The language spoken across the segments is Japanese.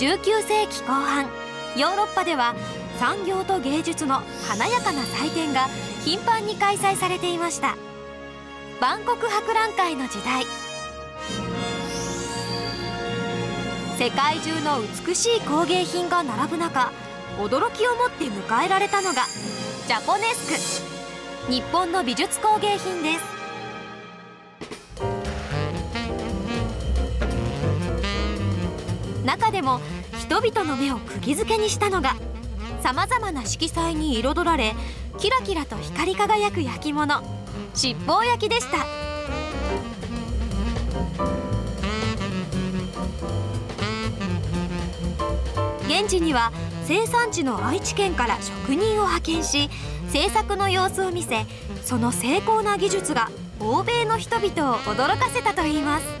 19世紀後半ヨーロッパでは産業と芸術の華やかな祭典が頻繁に開催されていました。万国博覧会の時代。世界中の美しい工芸品が並ぶ中驚きをもって迎えられたのがジャポネスク。日本の美術工芸品です。中でも人々の目を釘付けにしたのがさまざまな色彩に彩られキラキラと光り輝く焼き物七宝焼きでした。現地には生産地の愛知県から職人を派遣し制作の様子を見せその精巧な技術が欧米の人々を驚かせたといいます。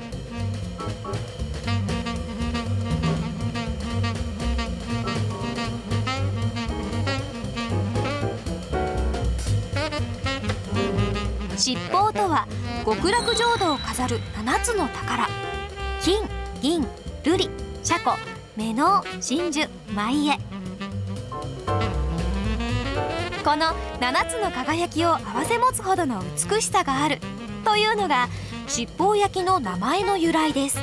七宝とは極楽浄土を飾る7つの宝。金銀瑠璃車庫目能真珠舞絵この7つの輝きを併せ持つほどの美しさがある。というのが七宝焼きの名前の由来です。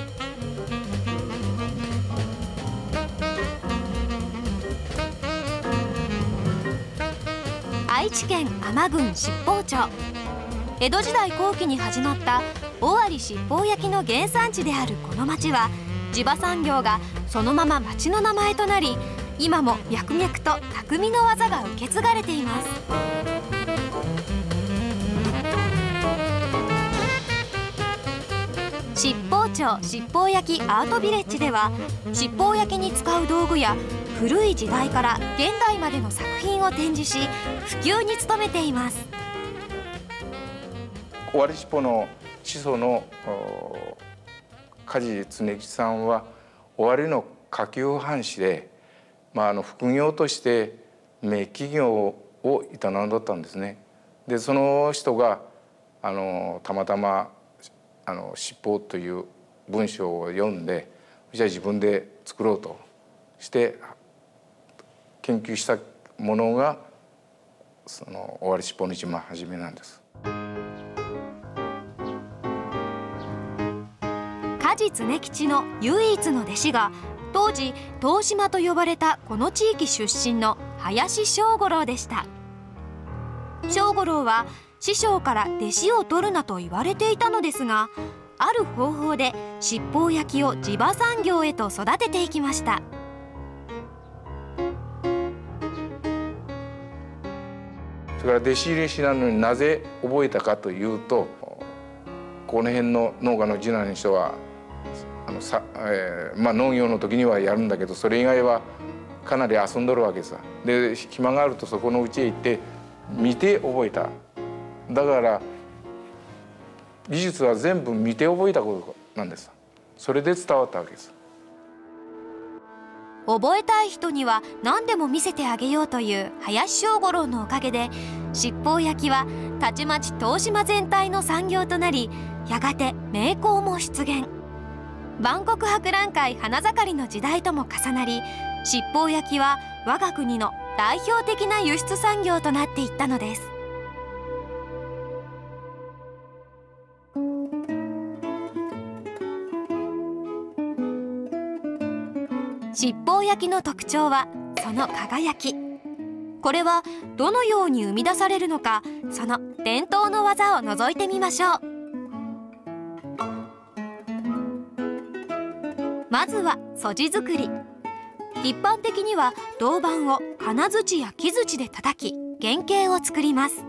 愛知県尼郡七宝町。江戸時代後期に始まった尾張七宝焼の原産地であるこの町は地場産業がそのまま町の名前となり今も脈々と匠の技が受け継がれています。七宝町七宝焼アートビレッジでは七宝焼に使う道具や古い時代から現代までの作品を展示し普及に努めています。尾張志保の始祖の梶常吉さんは尾張の下級藩士で、まあ、あの副業としてメ企業を営んだったんですね。でその人があのたまたまあの七宝という文章を読んでじゃあ自分で作ろうとして研究したものがその尾張七宝の一番初めなんです。梶常吉の唯一の弟子が当時東島と呼ばれたこの地域出身の林正五郎でした。正五郎は師匠から弟子を取るなと言われていたのですがある方法で七宝焼きを地場産業へと育てていきました。それから弟子入りしなのになぜ覚えたかというとこの辺の農家の次男の人はあのさ、えーまあ、農業の時にはやるんだけどそれ以外はかなり遊んどるわけさ。で暇があるとそこの家へ行って見て覚えた。だから技術は全部見て覚えたことなんです。それで伝わったわけです覚えたい人には何でも見せてあげようという林正五郎のおかげで七宝焼きはたちまち東島全体の産業となりやがて名工も出現。万国博覧会花盛りの時代とも重なり七宝焼きは我が国の代表的な輸出産業となっていったのです。七宝焼きの特徴はその輝き。これはどのように生み出されるのかその伝統の技を覗いてみましょう。まずは素地作り。一般的には銅板を金槌や木槌で叩き原型を作ります。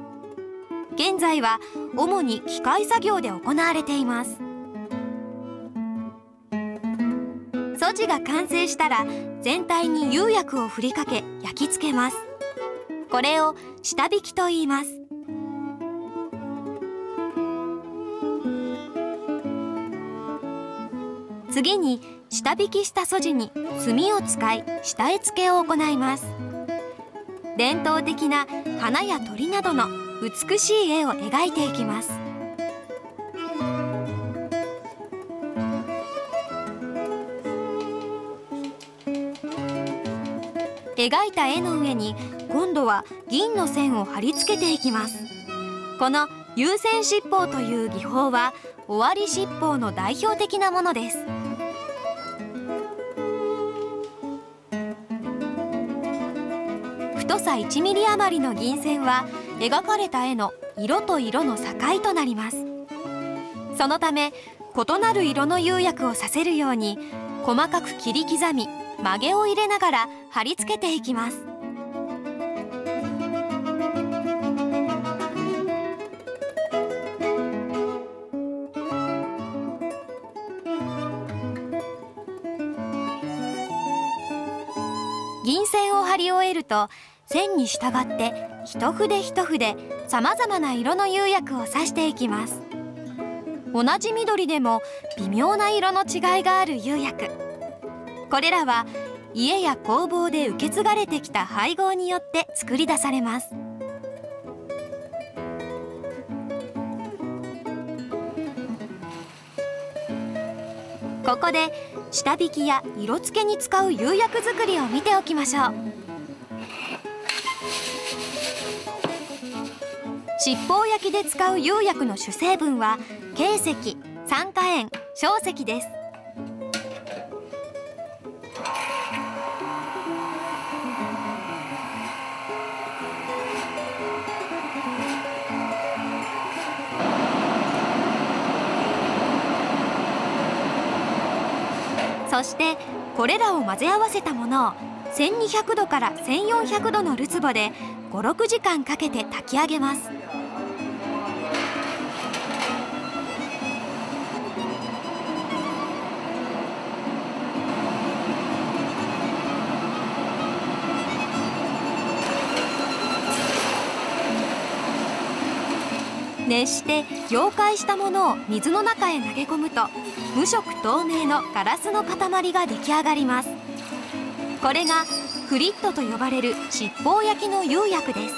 現在は主に機械作業で行われています。素地が完成したら全体に釉薬を振りかけ焼き付けます。これを下引きと言います。次に下引きした素地に墨を使い下絵付けを行います。伝統的な花や鳥などの美しい絵を描いていきます。描いた絵の上に今度は銀の線を貼り付けていきます。この有線七宝という技法は終わり七宝の代表的なものです。1ミリ余りの銀線は描かれた絵の色と色の境となります。そのため異なる色の釉薬をさせるように細かく切り刻み曲げを入れながら貼り付けていきます。銀線を貼り終えると線に従って一筆一筆さまざまな色の釉薬を刺していきます。同じ緑でも微妙な色の違いがある釉薬。これらは家や工房で受け継がれてきた配合によって作り出されます。ここで下引きや色付けに使う釉薬作りを見ておきましょう。七宝焼きで使う釉薬の主成分は珪石酸化塩硝石です。そしてこれらを混ぜ合わせたものを1200度から1400度のるつぼで56時間かけて炊き上げます。熱して溶解したものを水の中へ投げ込むと無色透明のガラスの塊が出来上がります。これがフリットと呼ばれる七宝焼きの釉薬です。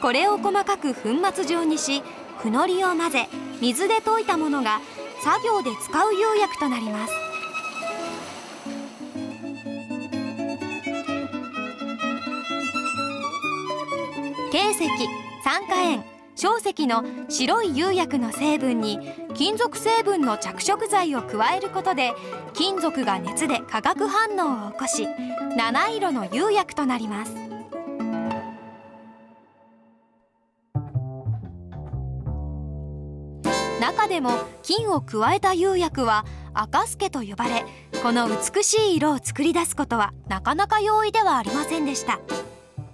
これを細かく粉末状にしふのりを混ぜ水で溶いたものが作業で使う釉薬となります。珪石酸化塩硝石の白い釉薬の成分に金属成分の着色剤を加えることで金属が熱で化学反応を起こし七色の釉薬となります中でも金を加えた釉薬は赤助と呼ばれこの美しい色を作り出すことはなかなか容易ではありませんでした。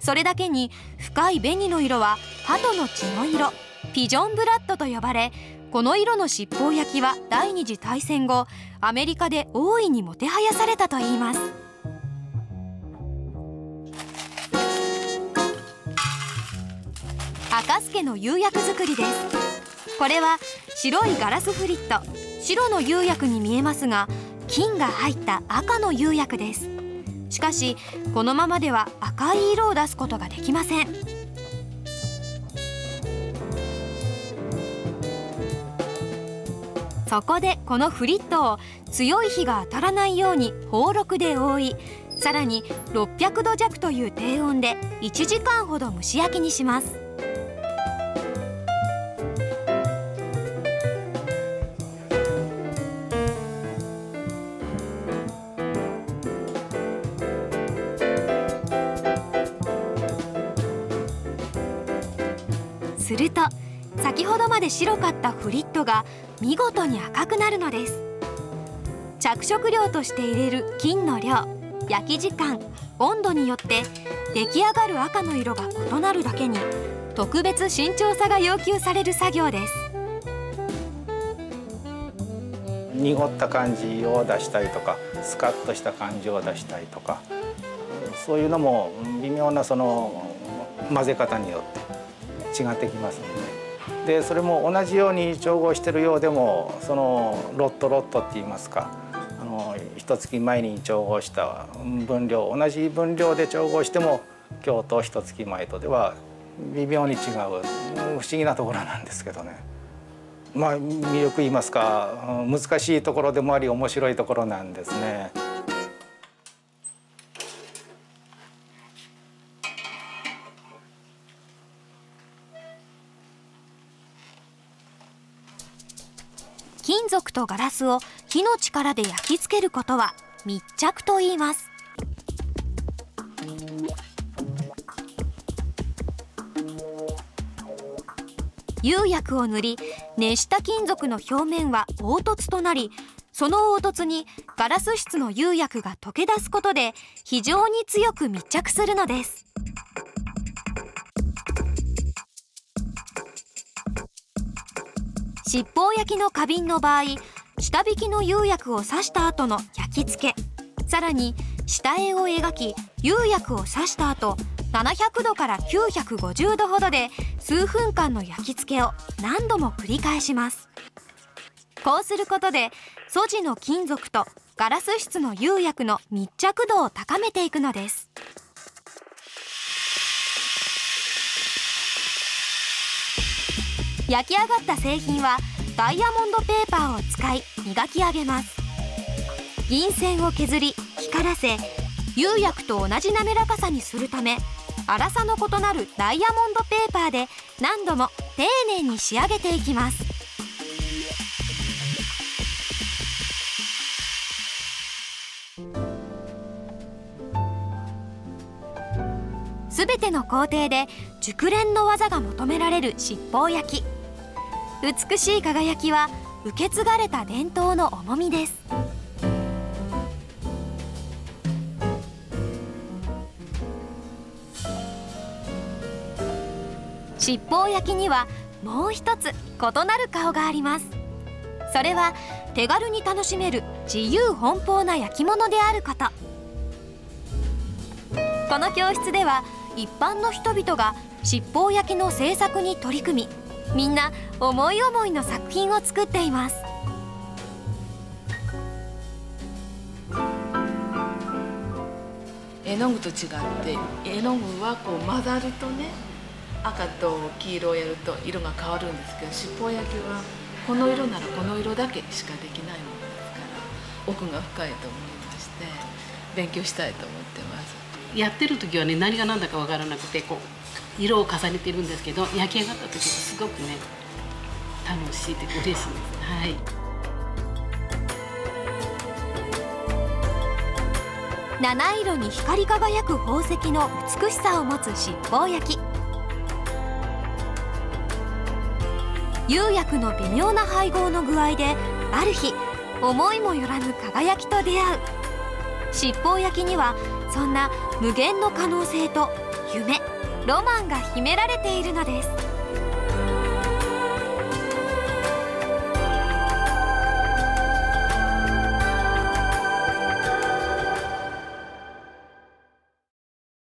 それだけに深い紅の色は鳩の血の色ピジョンブラッドと呼ばれこの色の七宝焼きは第二次大戦後アメリカで大いにもてはやされたといいます。赤助の釉薬作りです。これは白いガラスフリット白の釉薬に見えますが金が入った赤の釉薬です。しかしこのままでは赤い色を出すことができません。そこでこのフリットを強い火が当たらないように宝禄で覆いさらに600度弱という低温で1時間ほど蒸し焼きにします。すると先ほどまで白かったフリットが見事に赤くなるのです。着色料として入れる金の量焼き時間温度によって出来上がる赤の色が異なるだけに特別慎重さが要求される作業です。濁った感じを出したりとかスカッとした感じを出したりとかそういうのも微妙なその混ぜ方によって違ってきますので。でそれも同じように調合してるようでもそのロットロットって言いますかあの一月前に調合した分量同じ分量で調合しても今日と一月前とでは微妙に違う不思議なところなんですけどね。まあ魅力言いますか難しいところでもあり面白いところなんですね。とガラスを火の力で焼き付けることは密着と言います。釉薬を塗り熱した金属の表面は凹凸となりその凹凸にガラス質の釉薬が溶け出すことで非常に強く密着するのです。七宝焼きの花瓶の場合下引きの釉薬を刺した後の焼き付け。さらに下絵を描き釉薬を刺した後700度から950度ほどで数分間の焼き付けを何度も繰り返します。こうすることで素地の金属とガラス質の釉薬の密着度を高めていくのです。焼き上がった製品はダイヤモンドペーパーを使い磨き上げます。銀線を削り光らせ釉薬と同じ滑らかさにするため粗さの異なるダイヤモンドペーパーで何度も丁寧に仕上げていきます。すべての工程で熟練の技が求められる七宝焼き。美しい輝きは受け継がれた伝統の重みです。七宝焼きにはもう一つ異なる顔があります。それは手軽に楽しめる自由奔放な焼き物であること。この教室では一般の人々が七宝焼きの制作に取り組みみんな思い思いの作品を作っています。絵の具と違って絵の具はこう混ざるとね赤と黄色をやると色が変わるんですけど七宝焼きはこの色ならこの色だけしかできないものですから奥が深いと思いまして勉強したいと思ってます。やってる時はね何が何だか分からなくてこう色を重ねてるんですけど焼き上がった時はすごくね楽しいで嬉しいです。はい。七色に光り輝く宝石の美しさを持つ七宝焼き。釉薬の微妙な配合の具合である日思いもよらぬ輝きと出会う。七宝焼きにはそんな無限の可能性と夢。ロマンが秘められているのです。